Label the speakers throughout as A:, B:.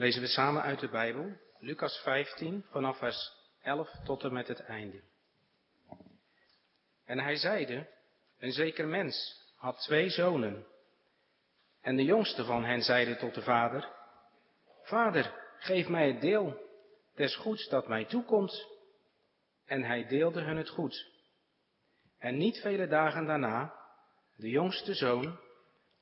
A: lezen we samen uit de Bijbel, Lucas 15, vanaf vers 11 tot en met het einde. En hij zeide, een zeker mens had twee zonen. En de jongste van hen zeide tot de vader, Vader, geef mij het deel des goeds dat mij toekomt. En hij deelde hun het goed. En niet vele dagen daarna, de jongste zoon,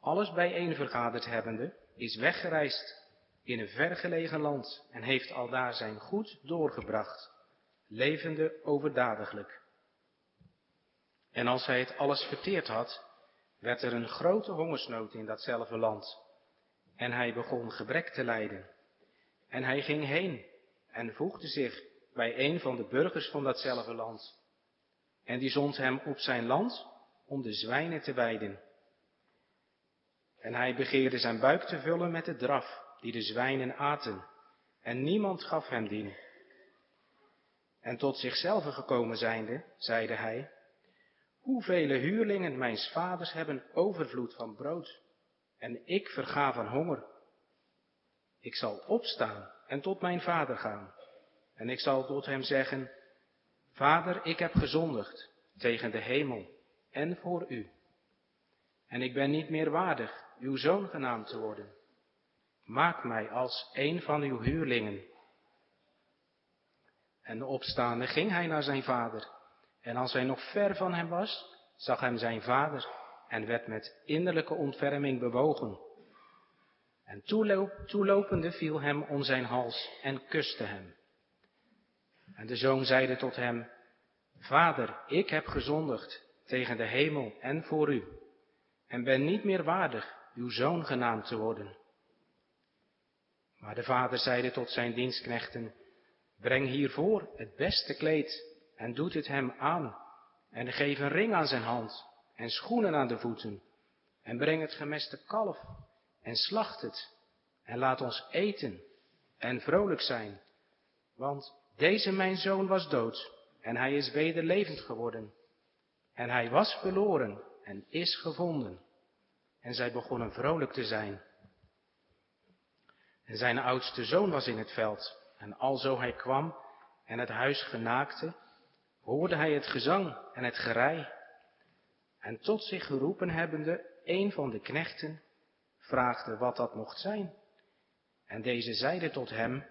A: alles bijeen vergaderd hebbende, is weggereisd in een vergelegen land en heeft aldaar zijn goed doorgebracht, levende overdadiglijk. En als hij het alles verteerd had, werd er een grote hongersnood in datzelfde land. En hij begon gebrek te lijden. En hij ging heen en voegde zich bij een van de burgers van datzelfde land. En die zond hem op zijn land om de zwijnen te weiden. En hij begeerde zijn buik te vullen met de draf die de zwijnen aten, en niemand gaf hem dien. En tot zichzelf gekomen zijnde, zeide hij, Hoevele huurlingen mijns vaders hebben overvloed van brood, en ik verga van honger. Ik zal opstaan en tot mijn vader gaan, en ik zal tot hem zeggen, Vader, ik heb gezondigd tegen de hemel en voor u. En ik ben niet meer waardig uw zoon genaamd te worden. Maak mij als een van uw huurlingen. En opstaande ging hij naar zijn vader. En als hij nog ver van hem was, zag hem zijn vader en werd met innerlijke ontferming bewogen. En toelopende viel hem om zijn hals en kuste hem. En de zoon zeide tot hem, Vader, ik heb gezondigd tegen de hemel en voor u, en ben niet meer waardig uw zoon genaamd te worden. Maar de vader zeide tot zijn dienstknechten, breng hiervoor het beste kleed en doet het hem aan en geef een ring aan zijn hand en schoenen aan de voeten en breng het gemeste kalf en slacht het en laat ons eten en vrolijk zijn. Want deze mijn zoon was dood en hij is weder levend geworden. En hij was verloren en is gevonden. En zij begonnen vrolijk te zijn. En zijn oudste zoon was in het veld. En alzo hij kwam en het huis genaakte, hoorde hij het gezang en het gerei. En tot zich geroepen hebbende, een van de knechten vraagde wat dat mocht zijn. En deze zeide tot hem,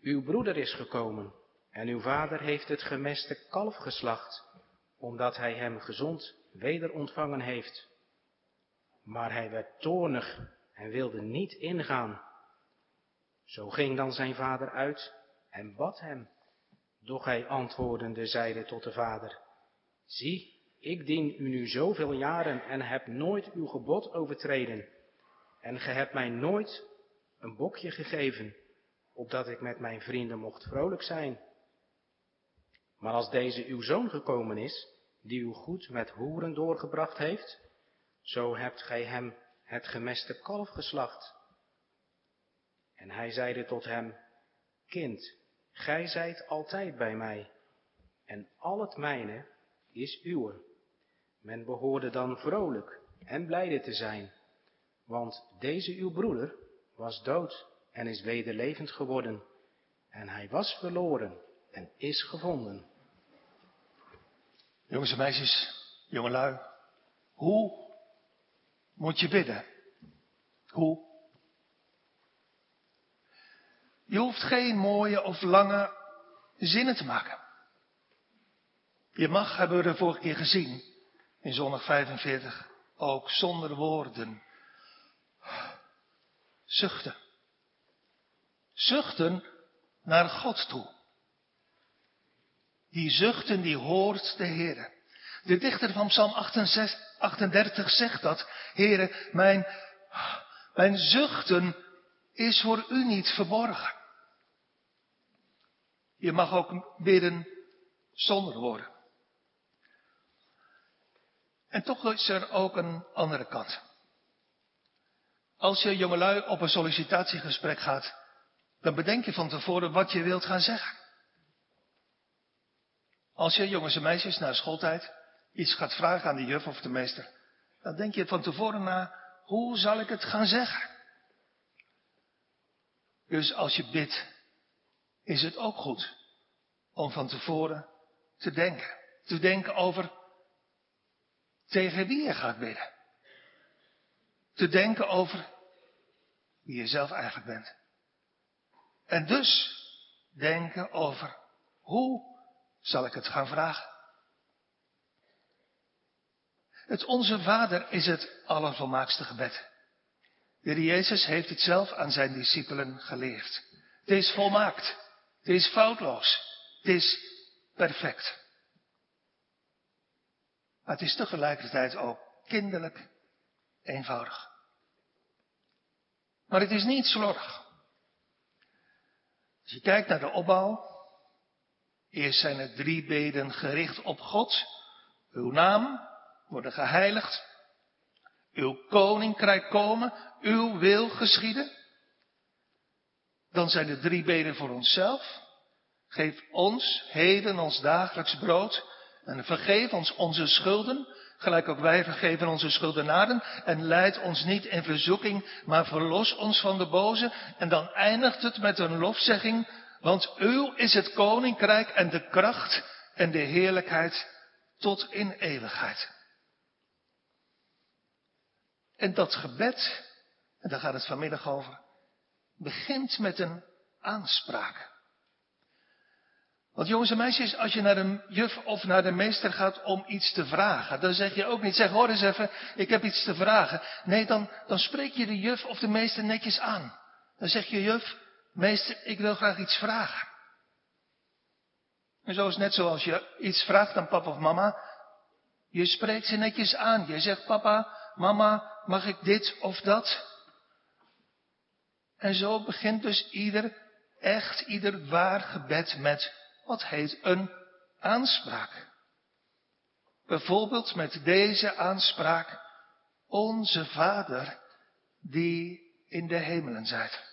A: uw broeder is gekomen en uw vader heeft het gemeste kalf geslacht, omdat hij hem gezond weder ontvangen heeft. Maar hij werd toornig en wilde niet ingaan. Zo ging dan zijn vader uit en bad hem. Doch hij antwoordende zeide tot de vader, zie, ik dien u nu zoveel jaren en heb nooit uw gebod overtreden. En ge hebt mij nooit een bokje gegeven, opdat ik met mijn vrienden mocht vrolijk zijn. Maar als deze uw zoon gekomen is, die uw goed met hoeren doorgebracht heeft, zo hebt gij hem het gemeste kalf geslacht. En hij zeide tot hem, Kind, gij zijt altijd bij mij, en al het mijne is uwe. Men behoorde dan vrolijk en blijde te zijn, want deze uw broeder was dood en is weder levend geworden, en hij was verloren en is gevonden.
B: Jongens en meisjes, jongelui, hoe moet je bidden? Hoe? Je hoeft geen mooie of lange zinnen te maken. Je mag, hebben we de vorige keer gezien, in zondag 45, ook zonder woorden, zuchten. Zuchten naar God toe. Die zuchten, die hoort de Heer. De dichter van Psalm 38 zegt dat. Heere, mijn, mijn zuchten is voor u niet verborgen. Je mag ook bidden zonder woorden. En toch is er ook een andere kant. Als je jongelui op een sollicitatiegesprek gaat, dan bedenk je van tevoren wat je wilt gaan zeggen. Als je jongens en meisjes na schooltijd iets gaat vragen aan de juf of de meester, dan denk je van tevoren na, hoe zal ik het gaan zeggen? Dus als je bidt, is het ook goed om van tevoren te denken. Te denken over tegen wie je gaat bidden. Te denken over wie je zelf eigenlijk bent. En dus denken over hoe zal ik het gaan vragen. Het Onze Vader is het allervolmaakste gebed. De Jezus heeft het zelf aan zijn discipelen geleerd. Het is volmaakt. Het is foutloos. Het is perfect. Maar het is tegelijkertijd ook kinderlijk eenvoudig. Maar het is niet slordig. Als je kijkt naar de opbouw, eerst zijn er drie beden gericht op God. Uw naam worden geheiligd. Uw koninkrijk komen, uw wil geschieden. Dan zijn er drie beden voor onszelf. Geef ons heden ons dagelijks brood en vergeef ons onze schulden, gelijk ook wij vergeven onze schuldenaren. En leid ons niet in verzoeking, maar verlos ons van de boze. En dan eindigt het met een lofzegging, want uw is het koninkrijk en de kracht en de heerlijkheid tot in eeuwigheid. En dat gebed, en daar gaat het vanmiddag over, begint met een aanspraak. Want jongens en meisjes, als je naar de juf of naar de meester gaat om iets te vragen, dan zeg je ook niet, zeg hoor eens even, ik heb iets te vragen. Nee, dan, dan spreek je de juf of de meester netjes aan. Dan zeg je, juf, meester, ik wil graag iets vragen. En zo is net zoals je iets vraagt aan papa of mama. Je spreekt ze netjes aan. Je zegt, papa, mama, mag ik dit of dat? En zo begint dus ieder, echt ieder waar gebed met wat heet een aanspraak. Bijvoorbeeld met deze aanspraak, onze Vader die in de hemelen zijt.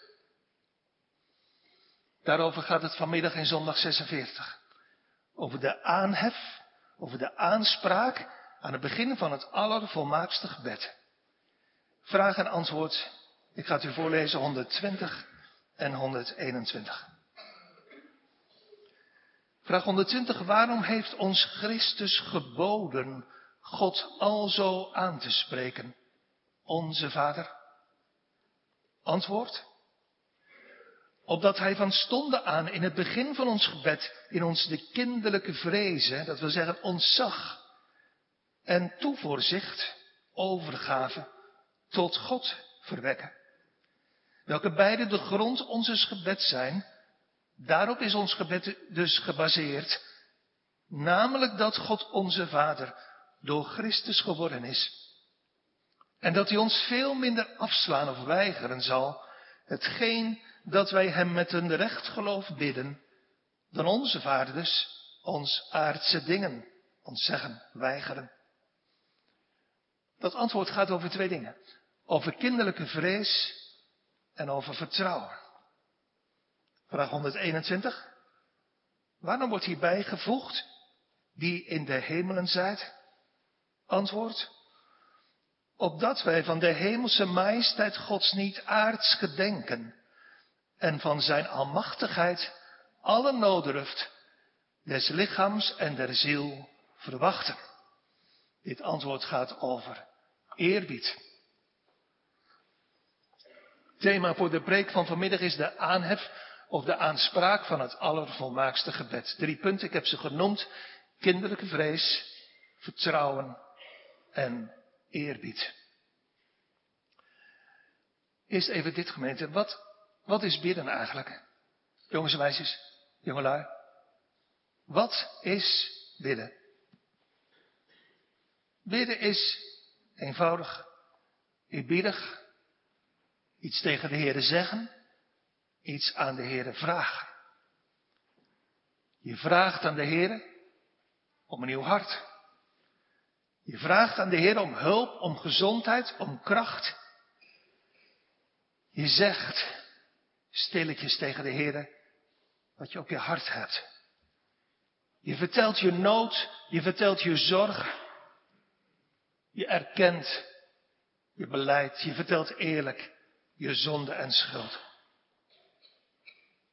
B: Daarover gaat het vanmiddag in zondag 46. Over de aanhef, over de aanspraak aan het begin van het allervolmaakste gebed. Vraag en antwoord, ik ga het u voorlezen 120 en 121. Vraag 120. Waarom heeft ons Christus geboden God alzo aan te spreken? Onze Vader. Antwoord. Opdat Hij van stonde aan in het begin van ons gebed in ons de kinderlijke vrezen, dat wil zeggen ontzag en toevoorzicht, overgave tot God verwekken. Welke beide de grond onzes gebed zijn, Daarop is ons gebed dus gebaseerd, namelijk dat God onze Vader door Christus geworden is. En dat hij ons veel minder afslaan of weigeren zal, hetgeen dat wij hem met een recht geloof bidden, dan onze Vader dus ons aardse dingen ons zeggen, weigeren. Dat antwoord gaat over twee dingen. Over kinderlijke vrees en over vertrouwen. Vraag 121. Waarom wordt hierbij gevoegd die in de hemelen zijt? Antwoord. Opdat wij van de hemelse majesteit Gods niet aards gedenken en van zijn almachtigheid alle noodruft des lichaams en der ziel verwachten. Dit antwoord gaat over eerbied. Thema voor de preek van vanmiddag is de aanhef of de aanspraak van het allervolmaakste gebed. Drie punten, ik heb ze genoemd. Kinderlijke vrees, vertrouwen en eerbied. Eerst even dit gemeente. Wat, wat is bidden eigenlijk? Jongens en meisjes, jongelui. Wat is bidden? Bidden is eenvoudig, eerbiedig, iets tegen de Heer zeggen, iets aan de Heer vragen. Je vraagt aan de Heer om een nieuw hart. Je vraagt aan de Heer om hulp, om gezondheid, om kracht. Je zegt stilletjes tegen de Heer wat je op je hart hebt. Je vertelt je nood, je vertelt je zorg. Je erkent je beleid, je vertelt eerlijk je zonde en schuld.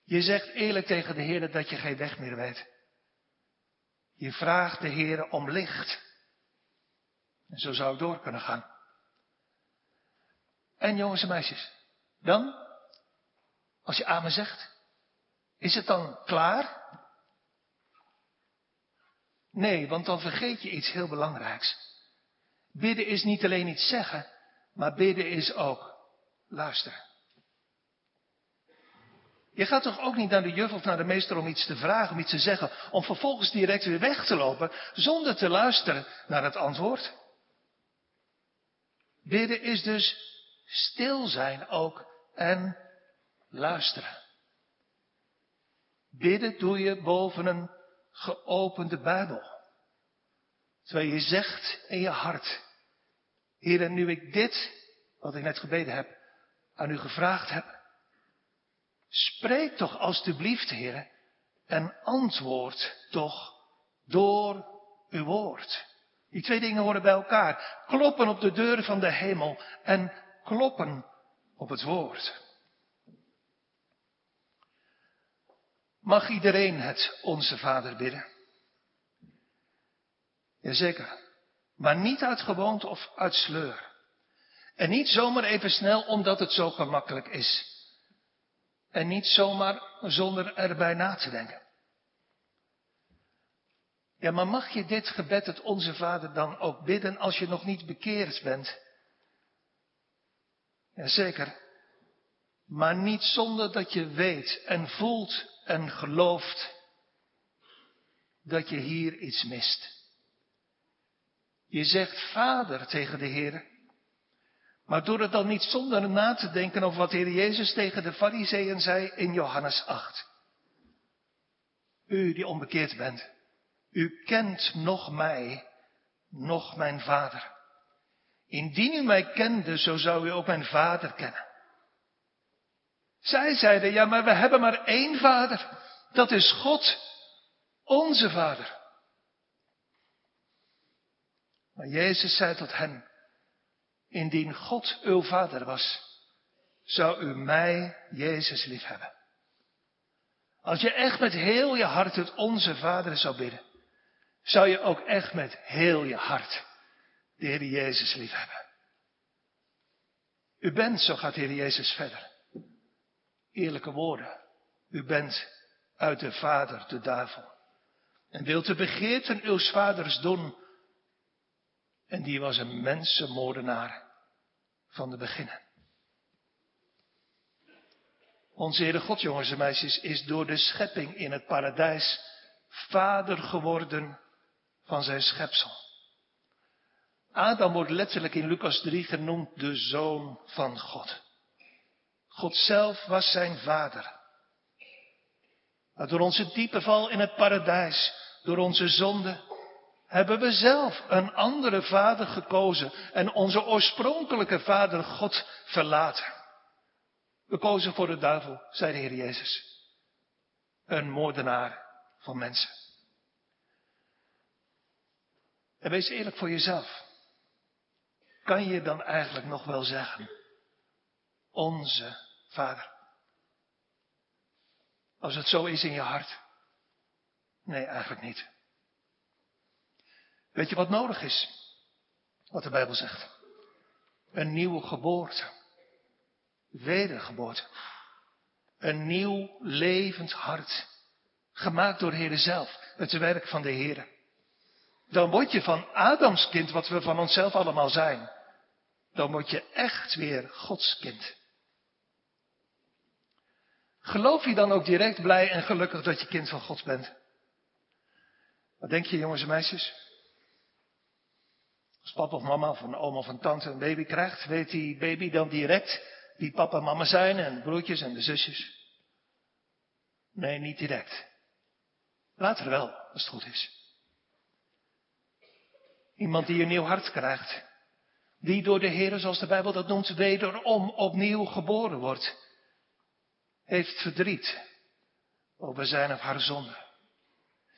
B: Je zegt eerlijk tegen de Heer dat je geen weg meer weet. Je vraagt de Heer om licht. En zo zou ik door kunnen gaan. En jongens en meisjes, dan, als je amen zegt, is het dan klaar? Nee, want dan vergeet je iets heel belangrijks. Bidden is niet alleen iets zeggen, maar bidden is ook luisteren. Je gaat toch ook niet naar de juf of naar de meester om iets te vragen, om iets te zeggen, om vervolgens direct weer weg te lopen zonder te luisteren naar het antwoord? Bidden is dus stil zijn ook en luisteren. Bidden doe je boven een geopende Bijbel. Terwijl je zegt in je hart, Heer, nu ik dit, wat ik net gebeden heb, aan u gevraagd heb, spreek toch alstublieft, Heer, en antwoord toch door uw woord. Die twee dingen horen bij elkaar. Kloppen op de deuren van de hemel en kloppen op het woord. Mag iedereen het Onze Vader bidden? Jazeker. Maar niet uit gewoonte of uit sleur. En niet zomaar even snel omdat het zo gemakkelijk is. En niet zomaar zonder erbij na te denken. Ja, maar mag je dit gebed, het Onze Vader, dan ook bidden als je nog niet bekeerd bent? Jazeker. Maar niet zonder dat je weet en voelt en gelooft dat je hier iets mist. Je zegt vader tegen de Heer. Maar doe het dan niet zonder na te denken over wat de Heer Jezus tegen de Fariseeën zei in Johannes 8. U die onbekeerd bent, u kent nog mij, nog mijn vader. Indien u mij kende, zo zou u ook mijn vader kennen. Zij zeiden, ja, maar we hebben maar één vader. Dat is God, onze vader. Maar Jezus zei tot hen, indien God uw vader was, zou u mij, Jezus, lief hebben. Als je echt met heel je hart het onze vader zou bidden, zou je ook echt met heel je hart de Heer Jezus lief hebben. U bent, zo gaat de Heer Jezus verder. Eerlijke woorden. U bent uit de Vader, de duivel. En wilt de begeerten uw vaders doen. En die was een mensenmoordenaar van de beginnen. Onze Heere God, jongens en meisjes, is door de schepping in het paradijs vader geworden van zijn schepsel. Adam wordt letterlijk in Lucas 3 genoemd de zoon van God. God zelf was zijn vader. Maar door onze diepe val in het paradijs, door onze zonde, hebben we zelf een andere vader gekozen en onze oorspronkelijke vader God verlaten. We kozen voor de duivel, zei de Heer Jezus. Een moordenaar van mensen. En wees eerlijk voor jezelf. Kan je dan eigenlijk nog wel zeggen, onze Vader? Als het zo is in je hart. Nee, eigenlijk niet. Weet je wat nodig is? Wat de Bijbel zegt. Een nieuwe geboorte. Wedergeboorte. Een nieuw levend hart. Gemaakt door de Heer zelf. Het werk van de Heer. Dan word je van Adams kind, wat we van onszelf allemaal zijn. Dan word je echt weer Gods kind. Geloof je dan ook direct blij en gelukkig dat je kind van God bent? Wat denk je, jongens en meisjes? Papa of mama een oma of een tante een baby krijgt, weet die baby dan direct wie papa en mama zijn en broertjes en de zusjes? Nee, niet direct. Later wel, als het goed is. Iemand die een nieuw hart krijgt. Die door de Heer, zoals de Bijbel dat noemt, wederom opnieuw geboren wordt. Heeft verdriet over zijn of haar zonde.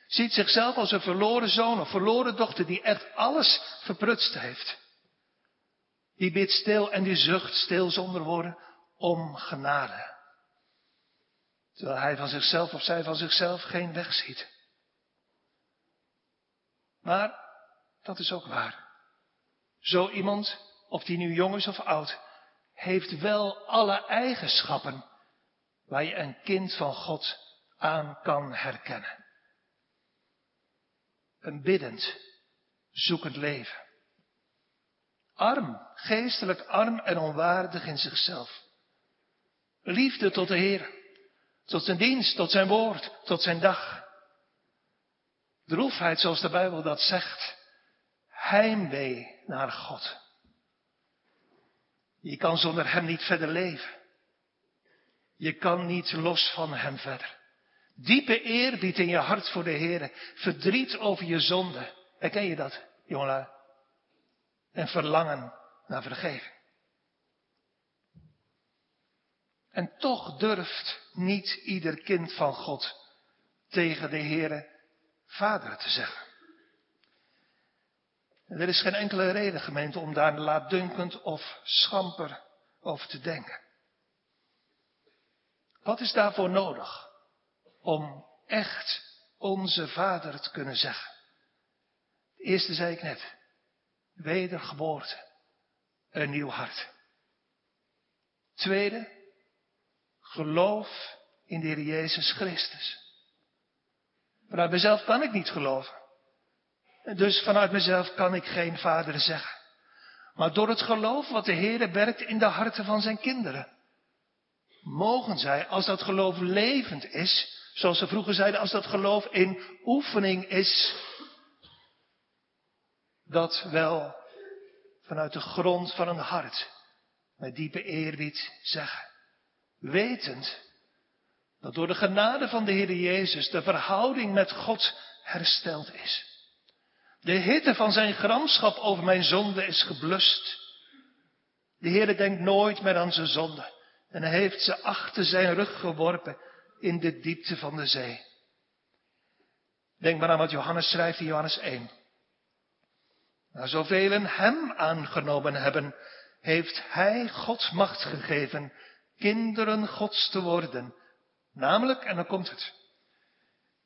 B: Ziet zichzelf als een verloren zoon of verloren dochter die echt alles verprutst heeft. Die bidt stil en die zucht stil zonder woorden om genade. Terwijl hij van zichzelf of zij van zichzelf geen weg ziet. Maar dat is ook waar. Zo iemand, of die nu jong is of oud, heeft wel alle eigenschappen waar je een kind van God aan kan herkennen. Een biddend, zoekend leven. Arm, geestelijk arm en onwaardig in zichzelf. Liefde tot de Heer, tot zijn dienst, tot zijn woord, tot zijn dag. Droefheid, zoals de Bijbel dat zegt. Heimwee naar God. Je kan zonder Hem niet verder leven. Je kan niet los van Hem verder. Diepe eerbied in je hart voor de Heer. Verdriet over je zonde. Herken je dat, jongelui? En verlangen naar vergeving. En toch durft niet ieder kind van God tegen de Heere Vader te zeggen. En er is geen enkele reden, gemeente, om daar laatdunkend of schamper over te denken. Wat is daarvoor nodig om echt onze Vader te kunnen zeggen? De eerste zei ik net, wedergeboorte, een nieuw hart. Tweede, geloof in de Heer Jezus Christus. Vanuit mezelf kan ik niet geloven. Dus vanuit mezelf kan ik geen vader zeggen. Maar door het geloof wat de Heer werkt in de harten van zijn kinderen. Mogen zij, als dat geloof levend is, zoals ze vroeger zeiden, als dat geloof in oefening is, dat wel vanuit de grond van een hart met diepe eerbied zeggen. Wetend dat door de genade van de Heer Jezus de verhouding met God hersteld is. De hitte van zijn gramschap over mijn zonde is geblust. De Heer denkt nooit meer aan zijn zonde. En hij heeft ze achter zijn rug geworpen in de diepte van de zee. Denk maar aan wat Johannes schrijft in Johannes 1. Nou, zoveel hem aangenomen hebben, heeft hij God macht gegeven kinderen Gods te worden. Namelijk, en dan komt het,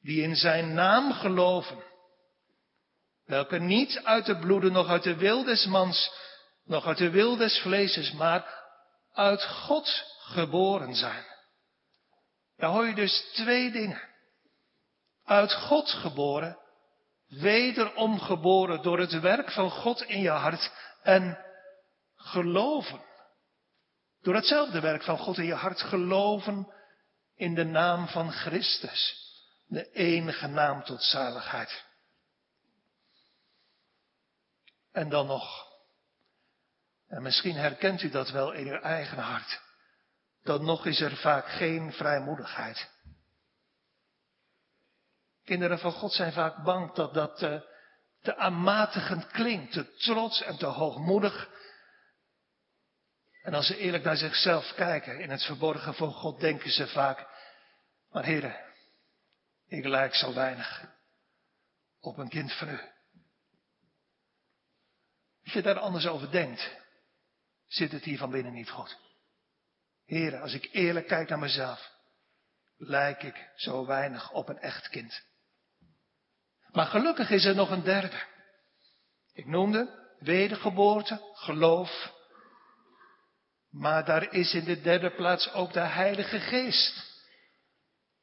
B: die in zijn naam geloven, welke niet uit de bloeden, nog uit de wil des mans, nog uit de wil des vleeses, maar uit God geboren zijn. Daar hoor je dus twee dingen. Uit God geboren, wederom geboren door het werk van God in je hart en geloven. Door hetzelfde werk van God in je hart geloven in de naam van Christus, de enige naam tot zaligheid. En dan nog, en misschien herkent u dat wel in uw eigen hart, dan nog is er vaak geen vrijmoedigheid. Kinderen van God zijn vaak bang dat dat te, eh, te aanmatigend klinkt, te trots en te hoogmoedig. En als ze eerlijk naar zichzelf kijken, in het verborgen van God, denken ze vaak, maar heren, ik lijk zo weinig op een kind van u. Als je daar anders over denkt, zit het hier van binnen niet goed. Heren, als ik eerlijk kijk naar mezelf, lijk ik zo weinig op een echt kind. Maar gelukkig is er nog een derde. Ik noemde wedergeboorte, geloof. Maar daar is in de derde plaats ook de Heilige Geest.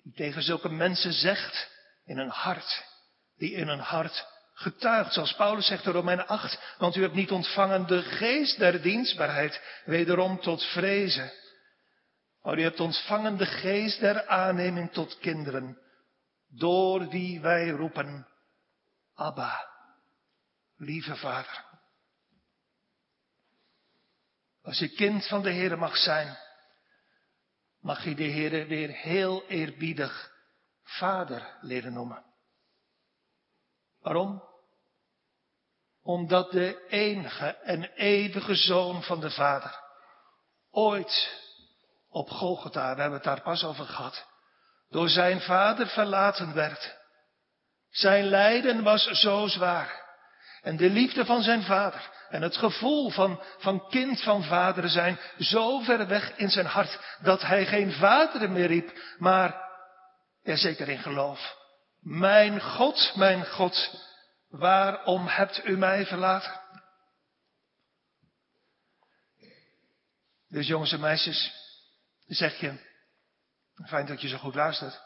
B: Die tegen zulke mensen zegt in een hart, die in een hart getuigt, zoals Paulus zegt in Romeinen 8, want u hebt niet ontvangen de geest der dienstbaarheid, wederom tot vrezen. Maar u hebt ontvangen de geest der aanneming tot kinderen, door wie wij roepen, Abba, lieve Vader. Als je kind van de Heer mag zijn, mag je de Heer weer heel eerbiedig Vader leren noemen. Waarom? Omdat de enige en eeuwige Zoon van de Vader ooit op Golgotha, we hebben het daar pas over gehad, door zijn Vader verlaten werd. Zijn lijden was zo zwaar. En de liefde van zijn vader en het gevoel van, van kind van vader zijn zo ver weg in zijn hart dat hij geen vader meer riep, maar er zeker in geloof. Mijn God, mijn God, waarom hebt u mij verlaten? Dus jongens en meisjes, zeg je, fijn dat je zo goed luistert.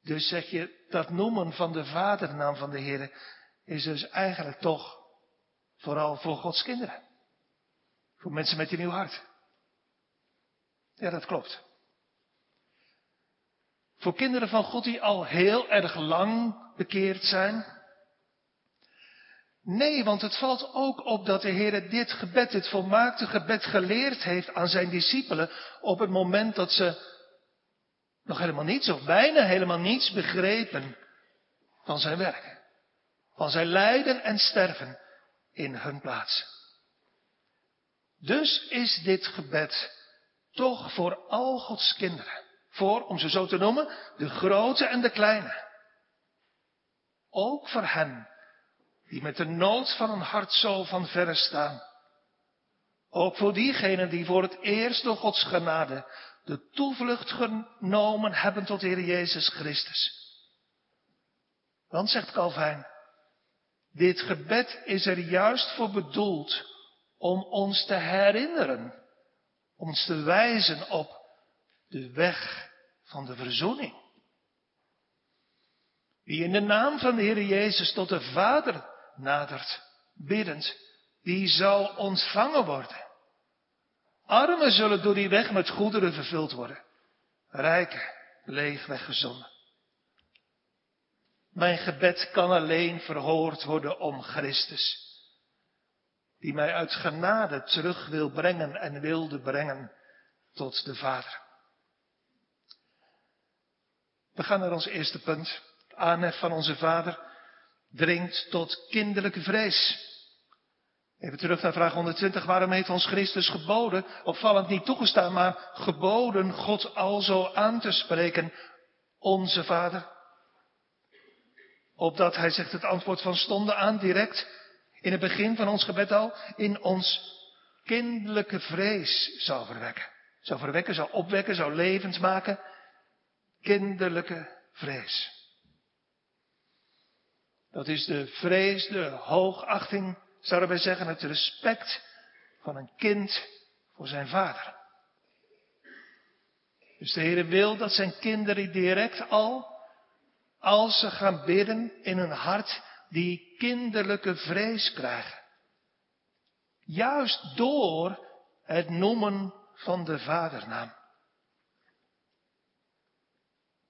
B: Dus zeg je, dat noemen van de vadernaam van de Heer is dus eigenlijk toch vooral voor Gods kinderen. Voor mensen met een nieuw hart. Ja, dat klopt. Voor kinderen van God die al heel erg lang bekeerd zijn. Nee, want het valt ook op dat de Heer dit gebed, dit volmaakte gebed geleerd heeft aan zijn discipelen op het moment dat ze nog helemaal niets of bijna helemaal niets begrepen van zijn werk. Van zijn lijden en sterven in hun plaats. Dus is dit gebed toch voor al Gods kinderen. Voor, om ze zo te noemen, de grote en de kleine. Ook voor hen die met de nood van een hart zo van verre staan. Ook voor diegenen die voor het eerst door Gods genade de toevlucht genomen hebben tot Heer Jezus Christus. Want, zegt Calvijn, dit gebed is er juist voor bedoeld om ons te herinneren, om ons te wijzen op de weg van de verzoening. Wie in de naam van de Heer Jezus tot de Vader nadert, biddend, die zal ontvangen worden. Armen zullen door die weg met goederen vervuld worden. Rijken leeg weggezonden. Mijn gebed kan alleen verhoord worden om Christus, die mij uit genade terug wil brengen en wilde brengen tot de Vader. We gaan naar ons eerste punt. Aanhef van onze Vader dringt tot kinderlijke vrees. Even terug naar vraag 120. Waarom heeft ons Christus geboden, opvallend niet toegestaan, maar geboden God alzo aan te spreken, onze Vader? Opdat, hij zegt het antwoord van stonden aan, direct, in het begin van ons gebed al, in ons kinderlijke vrees zou verwekken. Zou verwekken, zou opwekken, zou levend maken. Kinderlijke vrees. Dat is de vrees, de hoogachting zouden wij zeggen, het respect van een kind voor zijn vader. Dus de Heer wil dat zijn kinderen direct al, als ze gaan bidden, in hun hart die kinderlijke vrees krijgen. Juist door het noemen van de vadernaam.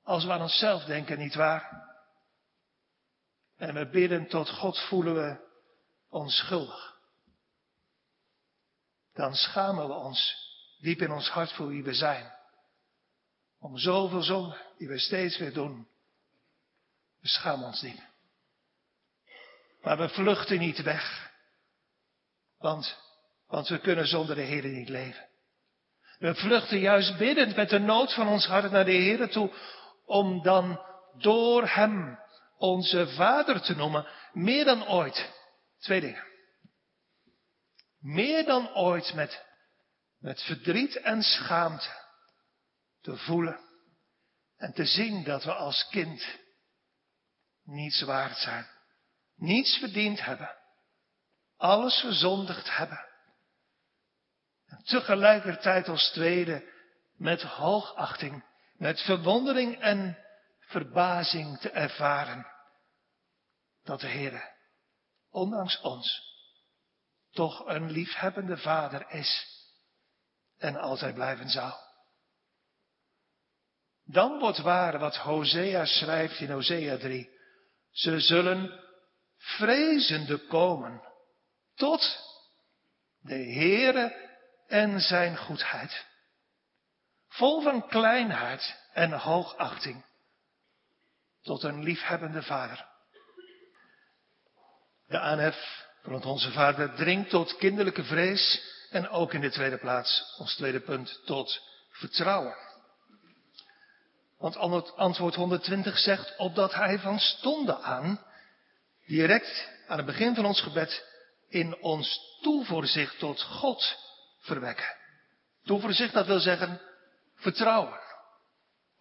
B: Als we aan onszelf denken, niet waar? En we bidden tot God, voelen we onschuldig. Dan schamen we ons diep in ons hart voor wie we zijn. Om zoveel zonde die we steeds weer doen. We schamen ons diep. Maar we vluchten niet weg. Want, want we kunnen zonder de Heer niet leven. We vluchten juist biddend met de nood van ons hart naar de Heer toe. Om dan door Hem onze Vader te noemen. Meer dan ooit. Twee dingen. Meer dan ooit met, met verdriet en schaamte te voelen en te zien dat we als kind niets waard zijn, niets verdiend hebben, alles verzondigd hebben. En tegelijkertijd als tweede met hoogachting, met verwondering en verbazing te ervaren dat de Heer ondanks ons, toch een liefhebbende vader is en altijd blijven zal. Dan wordt waar wat Hosea schrijft in Hosea 3. Ze zullen vrezende komen tot de Heere en zijn goedheid. Vol van kleinheid en hoogachting tot een liefhebbende vader. De aanhef van onze Vader dringt tot kinderlijke vrees en ook in de tweede plaats, ons tweede punt, tot vertrouwen. Want antwoord 120 zegt, opdat hij van stonden aan direct aan het begin van ons gebed in ons toevoorzicht tot God verwekken. Toevoorzicht, dat wil zeggen vertrouwen,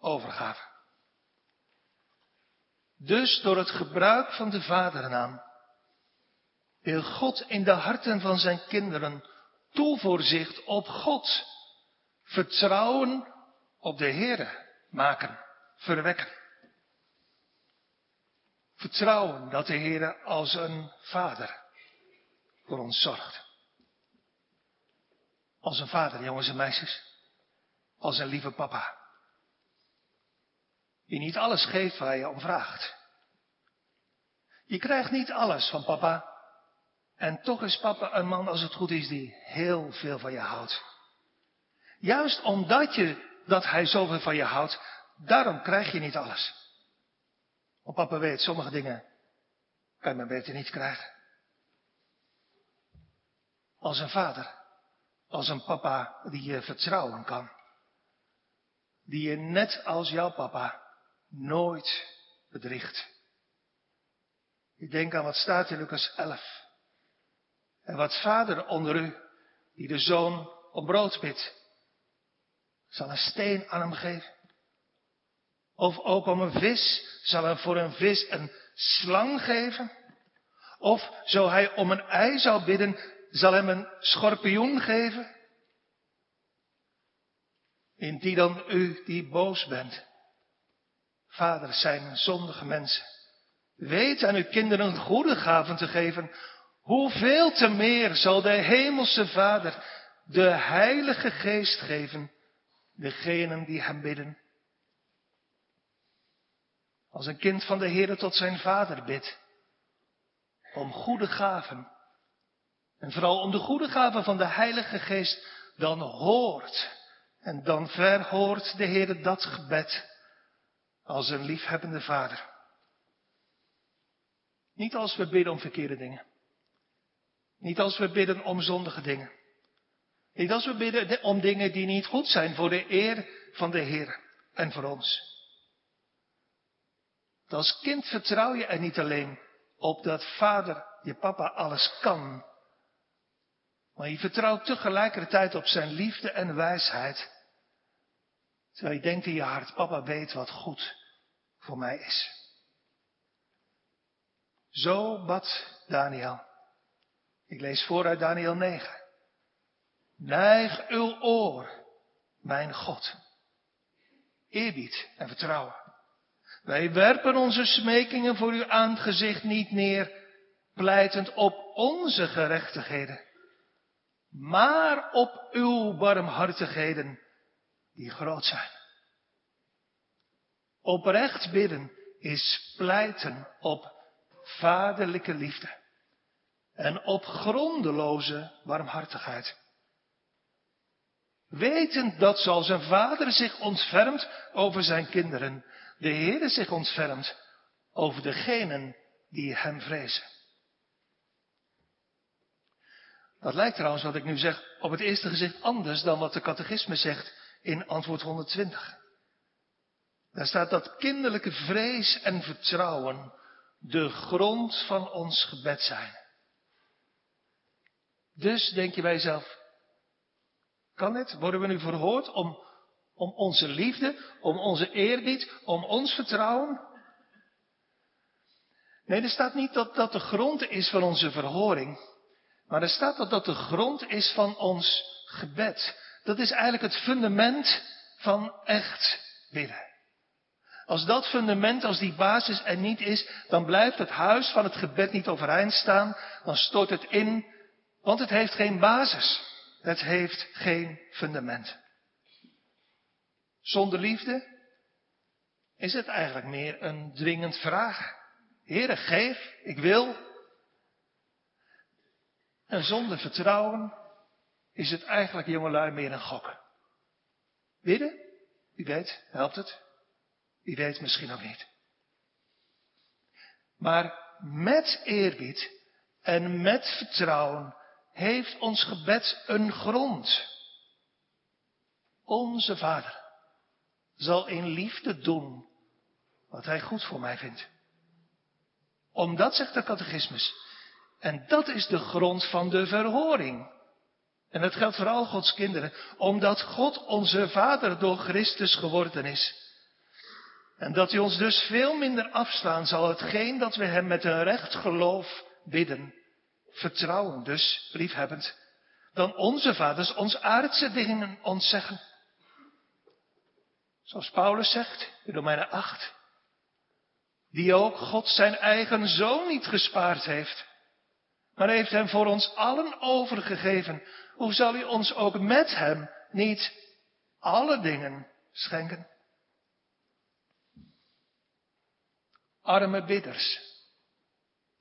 B: overgave. Dus door het gebruik van de vadernaam wil God in de harten van zijn kinderen toevoorzicht op God, vertrouwen op de Heere maken, verwekken. Vertrouwen dat de Heere als een vader voor ons zorgt. Als een vader, jongens en meisjes. Als een lieve papa. Die niet alles geeft waar je om vraagt. Je krijgt niet alles van papa. En toch is papa een man, als het goed is, die heel veel van je houdt. Juist omdat je, dat hij zoveel van je houdt, daarom krijg je niet alles. Want papa weet, sommige dingen kan je maar beter niet krijgen. Als een vader, als een papa die je vertrouwen kan. Die je net als jouw papa nooit bedriegt. Ik denk aan wat staat in Lucas 11. En wat vader onder u, die de zoon op brood bidt, zal een steen aan hem geven. Of ook om een vis, zal hem voor een vis een slang geven. Of zo hij om een ei zou bidden, zal hem een schorpioen geven. Indien dan u die boos bent, vaders zijn zondige mensen, weet aan uw kinderen goede gaven te geven, hoeveel te meer zal de hemelse Vader de Heilige Geest geven, degenen die hem bidden. Als een kind van de Heer tot zijn vader bidt, om goede gaven, en vooral om de goede gaven van de Heilige Geest, dan hoort en dan verhoort de Heer dat gebed als een liefhebbende vader. Niet als we bidden om verkeerde dingen. Niet als we bidden om zondige dingen. Niet als we bidden om dingen die niet goed zijn voor de eer van de Heer en voor ons. Als kind vertrouw je er niet alleen op dat vader, je papa, alles kan. Maar je vertrouwt tegelijkertijd op zijn liefde en wijsheid. Terwijl je denkt in je hart, papa weet wat goed voor mij is. Zo bad Daniel. Ik lees voor uit Daniel 9. Neig uw oor, mijn God. Eerbied en vertrouwen. Wij werpen onze smekingen voor uw aangezicht niet neer, pleitend op onze gerechtigheden, maar op uw barmhartigheden die groot zijn. Oprecht bidden is pleiten op vaderlijke liefde en op grondeloze barmhartigheid. Wetend dat zoals een vader zich ontfermt over zijn kinderen, de Heer zich ontfermt over degenen die hem vrezen. Dat lijkt trouwens, wat ik nu zeg, op het eerste gezicht anders dan wat de catechisme zegt in antwoord 120. Daar staat dat kinderlijke vrees en vertrouwen de grond van ons gebed zijn. Dus denk je bij jezelf, kan het? Worden we nu verhoord om, om onze liefde, om onze eerbied, om ons vertrouwen? Nee, er staat niet dat dat de grond is van onze verhoring, maar er staat dat dat de grond is van ons gebed. Dat is eigenlijk het fundament van echt bidden. Als dat fundament, als die basis er niet is, dan blijft het huis van het gebed niet overeind staan, dan stort het in, want het heeft geen basis. Het heeft geen fundament. Zonder liefde is het eigenlijk meer een dwingend vraag. Heere, geef, ik wil. En zonder vertrouwen is het eigenlijk jongelui meer een gok. Bidden, wie weet, helpt het. Wie weet misschien ook niet. Maar met eerbied en met vertrouwen heeft ons gebed een grond. Onze Vader zal in liefde doen wat Hij goed voor mij vindt. Omdat, zegt de catechismus, En dat is de grond van de verhoring. En dat geldt voor al Gods kinderen, omdat God onze Vader door Christus geworden is. En dat hij ons dus veel minder afslaan zal hetgeen dat we hem met een recht geloof bidden. Vertrouwen dus, liefhebbend, dan onze vaders ons aardse dingen ons zeggen. Zoals Paulus zegt in Romeinen 8. Die ook God zijn eigen zoon niet gespaard heeft, maar heeft hem voor ons allen overgegeven. Hoe zal hij ons ook met hem niet alle dingen schenken? Arme bidders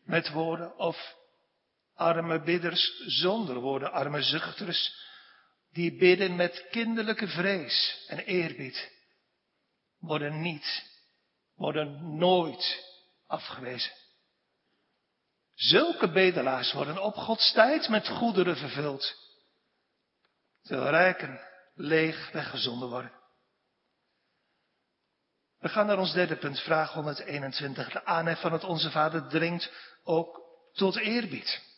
B: met woorden of arme bidders zonder woorden, arme zuchters, die bidden met kinderlijke vrees en eerbied, worden niet, worden nooit afgewezen. Zulke bedelaars worden op Gods tijd met goederen vervuld, terwijl rijken leeg weggezonden worden. We gaan naar ons derde punt, vraag 121. De aanhef van het Onze Vader dringt ook tot eerbied.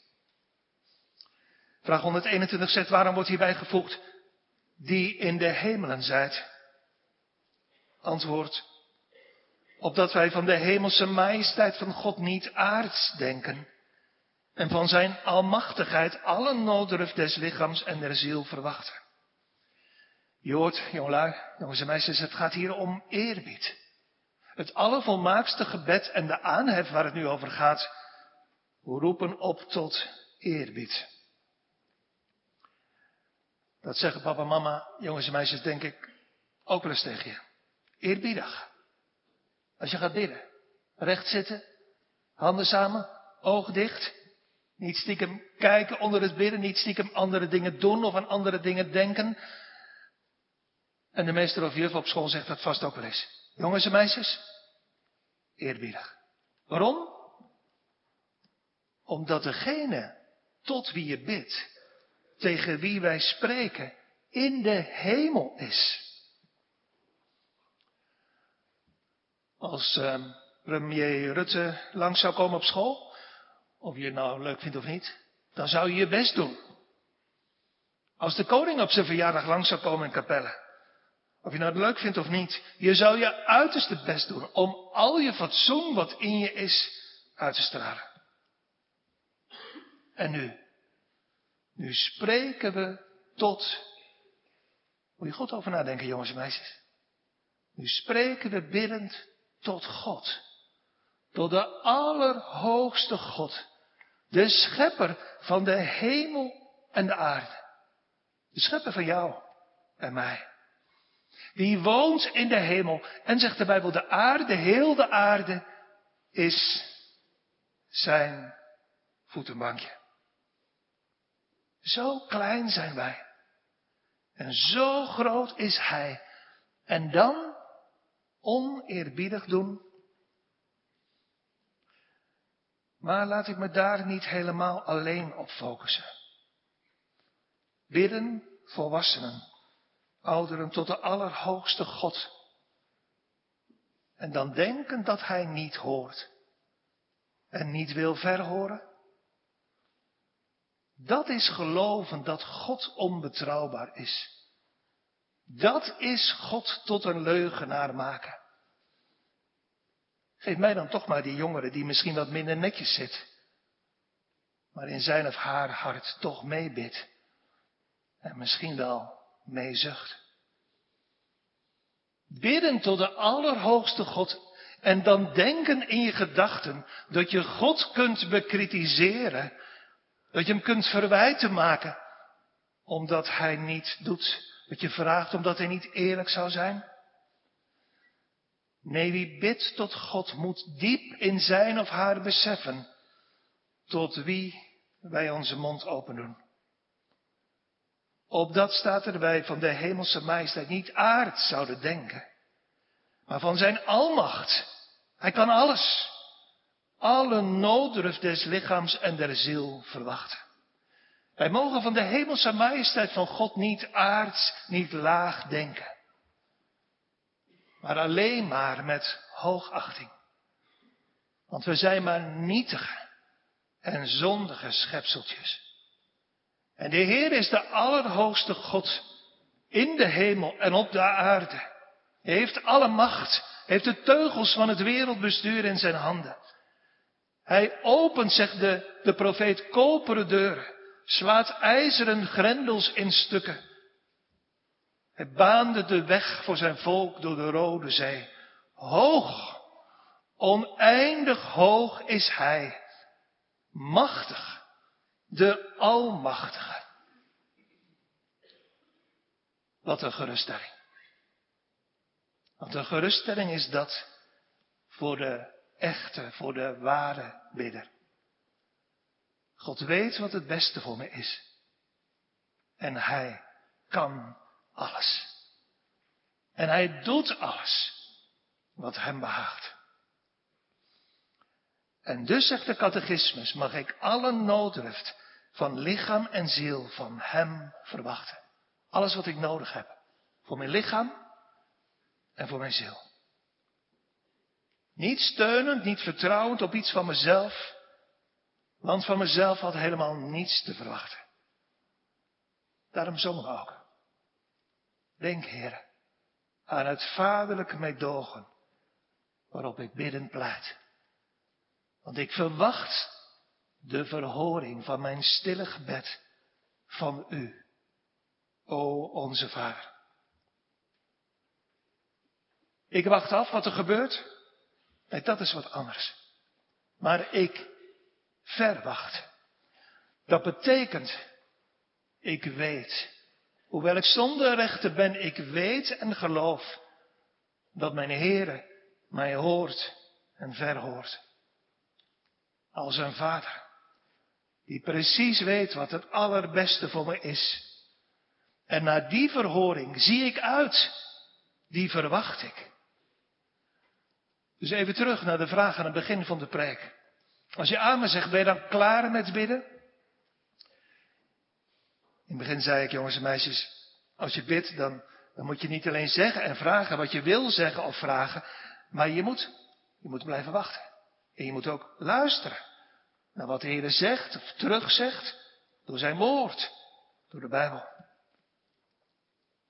B: Vraag 121 zegt, waarom wordt hierbij gevoegd, die in de hemelen zijt? Antwoord, opdat wij van de hemelse majesteit van God niet aards denken en van zijn almachtigheid alle nooddruf des lichaams en der ziel verwachten. Je hoort, jongelui, jongens en meisjes, het gaat hier om eerbied. Het allervolmaakste gebed en de aanhef waar het nu over gaat, roepen op tot eerbied. Dat zeggen papa mama, jongens en meisjes, denk ik ook wel eens tegen je. Eerbiedig. Als je gaat bidden. Recht zitten. Handen samen. Ogen dicht. Niet stiekem kijken onder het bidden. Niet stiekem andere dingen doen of aan andere dingen denken. En de meester of juf op school zegt dat vast ook wel eens. Jongens en meisjes. Eerbiedig. Waarom? Omdat degene tot wie je bidt tegen wie wij spreken in de hemel is. Als uh, premier Rutte langs zou komen op school, of je het nou leuk vindt of niet, dan zou je je best doen. Als de koning op zijn verjaardag langs zou komen in Capelle, of je nou het leuk vindt of niet, je zou je uiterste best doen om al je fatsoen wat in je is uit te stralen. En nu, nu spreken we tot. Moet je goed over nadenken, jongens en meisjes. Nu spreken we biddend tot God. Tot de allerhoogste God. De schepper van de hemel en de aarde. De schepper van jou en mij. Die woont in de hemel. En zegt de Bijbel, de aarde, heel de aarde, is zijn voetenbankje. Zo klein zijn wij. En zo groot is Hij. En dan oneerbiedig doen. Maar laat ik me daar niet helemaal alleen op focussen. Bidden, volwassenen, ouderen tot de Allerhoogste God. En dan denken dat Hij niet hoort en niet wil verhoren. Dat is geloven dat God onbetrouwbaar is. Dat is God tot een leugenaar maken. Geef mij dan toch maar die jongere die misschien wat minder netjes zit, maar in zijn of haar hart toch meebidt en misschien wel meezucht. Bidden tot de Allerhoogste God en dan denken in je gedachten dat je God kunt bekritiseren dat je hem kunt verwijten maken, omdat hij niet doet wat je vraagt, omdat hij niet eerlijk zou zijn. Nee, wie bidt tot God moet diep in zijn of haar beseffen tot wie wij onze mond open doen. Op dat staat er wij van de hemelse majesteit niet aard zouden denken, maar van zijn almacht. Hij kan alles alle nooddruf des lichaams en der ziel verwachten. Wij mogen van de hemelse majesteit van God niet aards, niet laag denken. Maar alleen maar met hoogachting. Want we zijn maar nietige en zondige schepseltjes. En de Heer is de allerhoogste God in de hemel en op de aarde. Hij heeft alle macht, heeft de teugels van het wereldbestuur in zijn handen. Hij opent, zegt de, de profeet, koperen deuren, slaat ijzeren grendels in stukken. Hij baande de weg voor zijn volk door de Rode Zee. Hoog, oneindig hoog is Hij, machtig, de Almachtige. Wat een geruststelling. Want een geruststelling is dat voor de echte, voor de ware bidder. God weet wat het beste voor me is. En Hij kan alles. En Hij doet alles wat Hem behaagt. En dus zegt de catechismus, mag ik alle nooddrift van lichaam en ziel van Hem verwachten. Alles wat ik nodig heb. Voor mijn lichaam en voor mijn ziel. Niet steunend, niet vertrouwend op iets van mezelf. Want van mezelf had helemaal niets te verwachten. Daarom zongen we ook. Denk, Heer, aan het vaderlijke meedogen waarop ik bidden pleit. Want ik verwacht de verhoring van mijn stille gebed van U, o onze Vader. Ik wacht af wat er gebeurt. Nee, dat is wat anders. Maar ik verwacht. Dat betekent, ik weet, hoewel ik zonder rechten ben, ik weet en geloof dat mijn Heere mij hoort en verhoort. Als een vader die precies weet wat het allerbeste voor me is. En naar die verhoring zie ik uit, die verwacht ik. Dus even terug naar de vraag aan het begin van de preek. Als je amen zegt, ben je dan klaar met bidden? In het begin zei ik, jongens en meisjes, als je bidt, dan, dan moet je niet alleen zeggen en vragen wat je wil zeggen of vragen, maar je moet, je moet blijven wachten. En je moet ook luisteren naar wat de Heer zegt of terugzegt door zijn woord, door de Bijbel.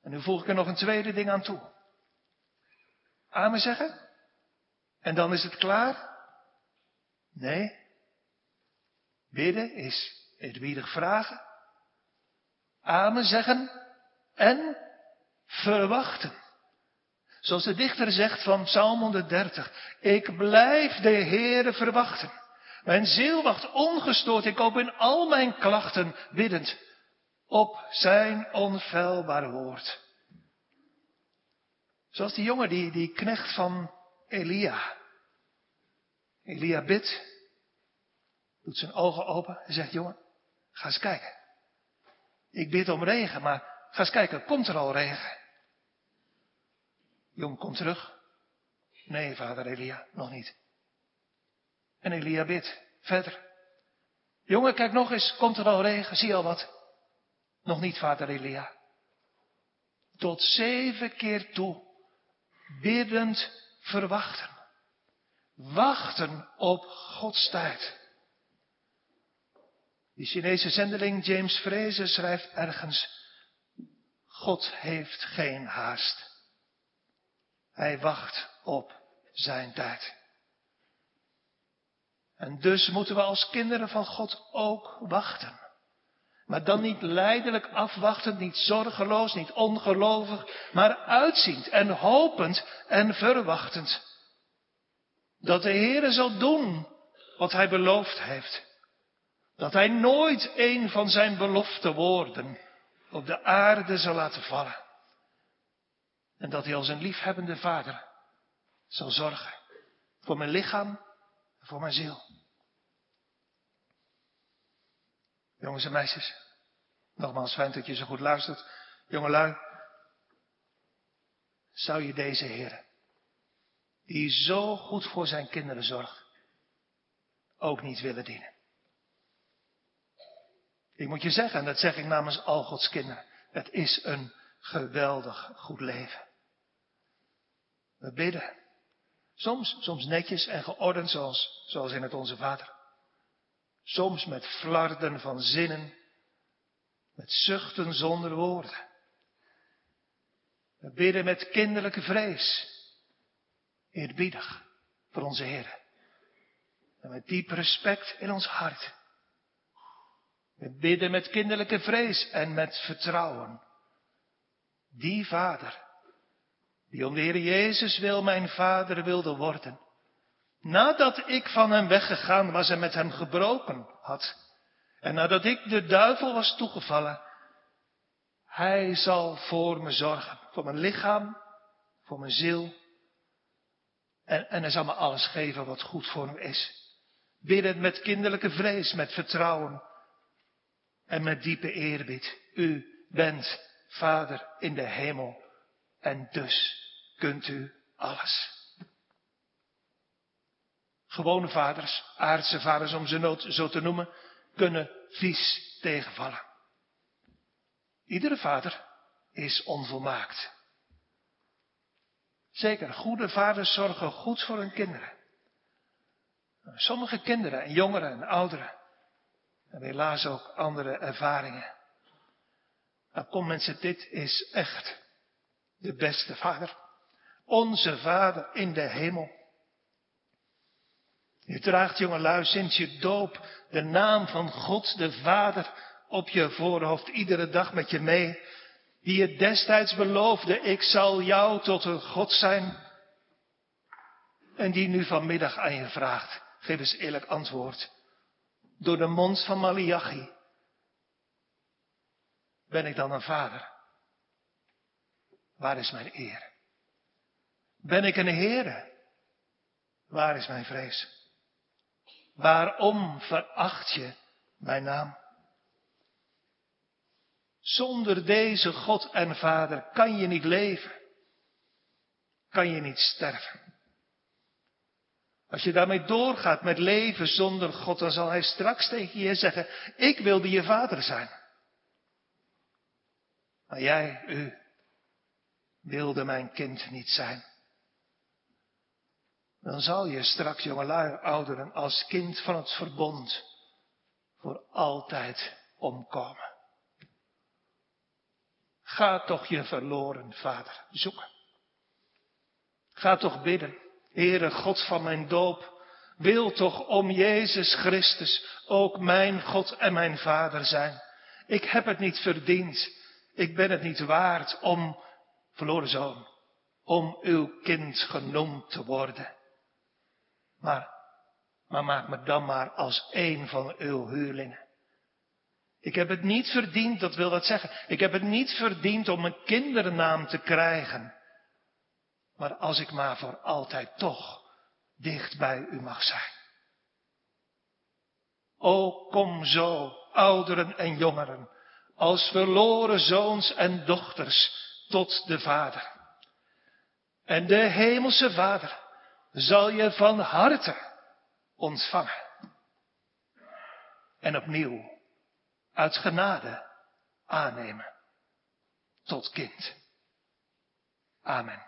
B: En nu voeg ik er nog een tweede ding aan toe. Amen zeggen? En dan is het klaar? Nee. Bidden is eerbiedig vragen. Amen zeggen en verwachten. Zoals de dichter zegt van Psalm 130. Ik blijf de Heere verwachten. Mijn ziel wacht ongestoord. Ik koop in al mijn klachten biddend op zijn onfeilbaar woord. Zoals die jongen, die, die knecht van Elia. Elia bidt, doet zijn ogen open en zegt, jongen, ga eens kijken. Ik bid om regen, maar ga eens kijken, komt er al regen? Jong komt terug. Nee, vader Elia, nog niet. En Elia bidt verder. Jongen, kijk nog eens, komt er al regen? Zie je al wat? Nog niet, vader Elia. Tot zeven keer toe, biddend verwachten. Wachten op Gods tijd. Die Chinese zendeling James Fraser schrijft ergens, God heeft geen haast. Hij wacht op zijn tijd. En dus moeten we als kinderen van God ook wachten. Maar dan niet lijdelijk afwachtend, niet zorgeloos, niet ongelovig, maar uitziend en hopend en verwachtend. Dat de Heere zal doen wat hij beloofd heeft. Dat hij nooit een van zijn belofte woorden op de aarde zal laten vallen. En dat hij als een liefhebbende vader zal zorgen voor mijn lichaam en voor mijn ziel. Jongens en meisjes, nogmaals fijn dat je zo goed luistert. Jongelui, zou je deze Heer, die zo goed voor zijn kinderen zorgt, ook niet willen dienen? Ik moet je zeggen, en dat zeg ik namens al Gods kinderen, het is een geweldig goed leven. We bidden. Soms, soms netjes en geordend zoals, zoals in het Onze Vader. Soms met flarden van zinnen, met zuchten zonder woorden. We bidden met kinderlijke vrees, eerbiedig voor onze Heer. En met diep respect in ons hart. We bidden met kinderlijke vrees en met vertrouwen. Die Vader, die om de Heer Jezus wil mijn Vader wilde worden, nadat ik van hem weggegaan was en met hem gebroken had, en nadat ik de duivel was toegevallen, hij zal voor me zorgen, voor mijn lichaam, voor mijn ziel, en, en hij zal me alles geven wat goed voor me is. Bidden met kinderlijke vrees, met vertrouwen en met diepe eerbied. U bent Vader in de hemel en dus kunt u alles. Gewone vaders, aardse vaders om ze nood zo te noemen, kunnen vies tegenvallen. Iedere vader is onvolmaakt. Zeker, goede vaders zorgen goed voor hun kinderen. Sommige kinderen en jongeren en ouderen hebben helaas ook andere ervaringen. Maar kom mensen, dit is echt de beste vader. Onze vader in de hemel. Je draagt, jongelui, sinds je doop de naam van God de Vader op je voorhoofd iedere dag met je mee. Die je destijds beloofde, ik zal jou tot een God zijn. En die nu vanmiddag aan je vraagt, geef eens eerlijk antwoord. Door de mond van Malachi. Ben ik dan een vader? Waar is mijn eer? Ben ik een Heere? Waar is mijn vrees? Waarom veracht je mijn naam? Zonder deze God en Vader kan je niet leven. Kan je niet sterven. Als je daarmee doorgaat met leven zonder God, dan zal Hij straks tegen je zeggen, ik wilde je vader zijn. Maar jij, u, wilde mijn kind niet zijn. Dan zal je straks, jongelui, ouderen, als kind van het verbond voor altijd omkomen. Ga toch je verloren vader zoeken. Ga toch bidden, Heere God van mijn doop, wil toch om Jezus Christus ook mijn God en mijn Vader zijn. Ik heb het niet verdiend, ik ben het niet waard om, verloren zoon, om uw kind genoemd te worden. Maar, maar maak me dan maar als een van uw huurlingen. Ik heb het niet verdiend, dat wil dat zeggen. Ik heb het niet verdiend om een kindernaam te krijgen. Maar als ik maar voor altijd toch dicht bij u mag zijn. O kom zo, ouderen en jongeren, als verloren zoons en dochters tot de Vader. En de Hemelse Vader zal je van harte ontvangen. En opnieuw uit genade aannemen tot kind. Amen.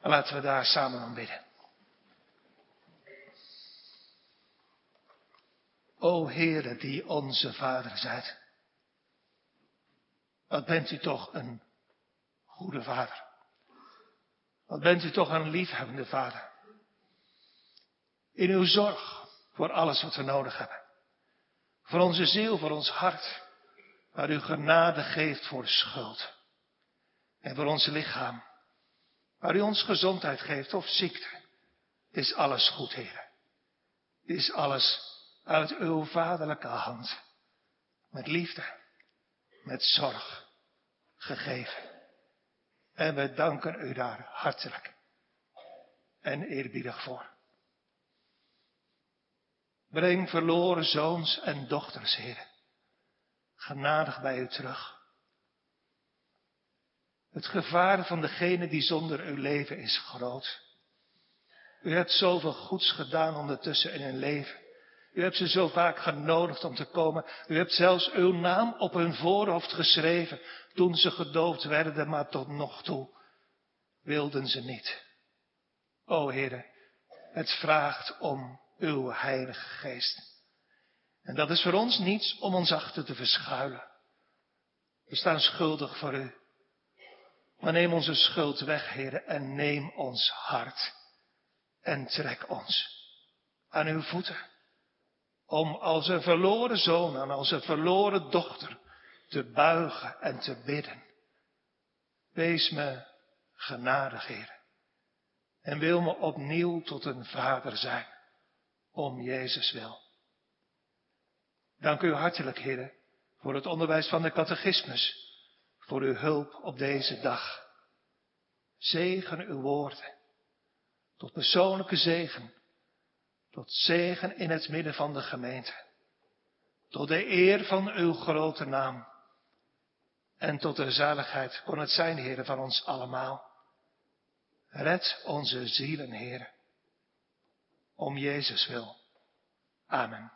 B: En laten we daar samen om bidden. O Heere die onze Vader zijt. Wat bent u toch een goede Vader. Wat bent u toch een liefhebbende Vader. In uw zorg voor alles wat we nodig hebben. Voor onze ziel, voor ons hart. Waar u genade geeft voor schuld. En voor ons lichaam. Waar u ons gezondheid geeft of ziekte. Is alles goed, Heer. Is alles uit uw vaderlijke hand. Met liefde. Met zorg. Gegeven. En we danken u daar hartelijk en eerbiedig voor. Breng verloren zoons en dochters, Heer, genadig bij u terug. Het gevaar van degene die zonder uw leven is groot. U hebt zoveel goeds gedaan ondertussen in hun leven. U hebt ze zo vaak genodigd om te komen. U hebt zelfs uw naam op hun voorhoofd geschreven toen ze gedoopt werden, maar tot nog toe wilden ze niet. O Heere, het vraagt om uw Heilige Geest. En dat is voor ons niets om ons achter te verschuilen. We staan schuldig voor u. Maar neem onze schuld weg, heren, en neem ons hart en trek ons aan uw voeten. Om als een verloren zoon en als een verloren dochter te buigen en te bidden. Wees me genadig, heren. En wil me opnieuw tot een vader zijn. Om Jezus wil. Dank u hartelijk, heren, voor het onderwijs van de catechismus. Voor uw hulp op deze dag. Zegen uw woorden. Tot persoonlijke zegen. Tot zegen in het midden van de gemeente. Tot de eer van uw grote naam. En tot de zaligheid kon het zijn, heren, van ons allemaal. Red onze zielen, heren. Om Jezus wil. Amen.